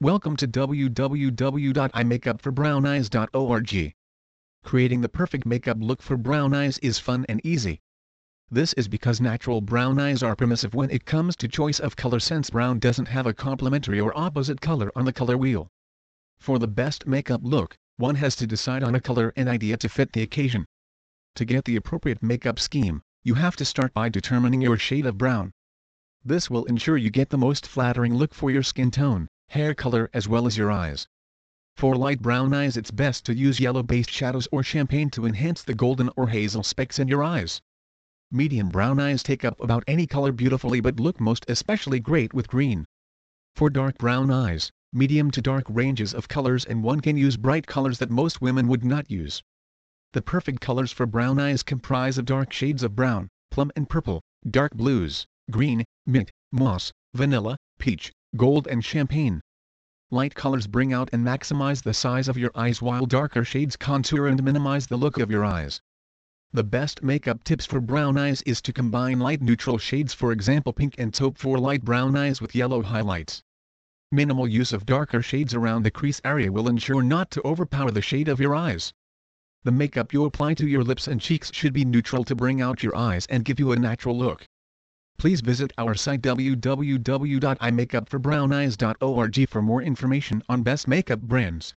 Welcome to www.eyemakeupforbrowneyes.org. Creating the perfect makeup look for brown eyes is fun and easy. This is because natural brown eyes are permissive when it comes to choice of color since brown doesn't have a complementary or opposite color on the color wheel. For the best makeup look, one has to decide on a color and idea to fit the occasion. To get the appropriate makeup scheme, you have to start by determining your shade of brown. This will ensure you get the most flattering look for your skin tone, hair color as well as your eyes. For light brown eyes it's best to use yellow-based shadows or champagne to enhance the golden or hazel specks in your eyes. Medium brown eyes take up about any color beautifully but look most especially great with green. For dark brown eyes, medium to dark ranges of colors and one can use bright colors that most women would not use. The perfect colors for brown eyes comprise of dark shades of brown, plum and purple, dark blues, green, mint, moss, vanilla, peach, gold and champagne. Light colors bring out and maximize the size of your eyes while darker shades contour and minimize the look of your eyes. The best makeup tips for brown eyes is to combine light neutral shades for example pink and taupe for light brown eyes with yellow highlights. Minimal use of darker shades around the crease area will ensure not to overpower the shade of your eyes. The makeup you apply to your lips and cheeks should be neutral to bring out your eyes and give you a natural look. Please visit our site www.eyemakeupforbrowneyes.org for more information on best makeup brands.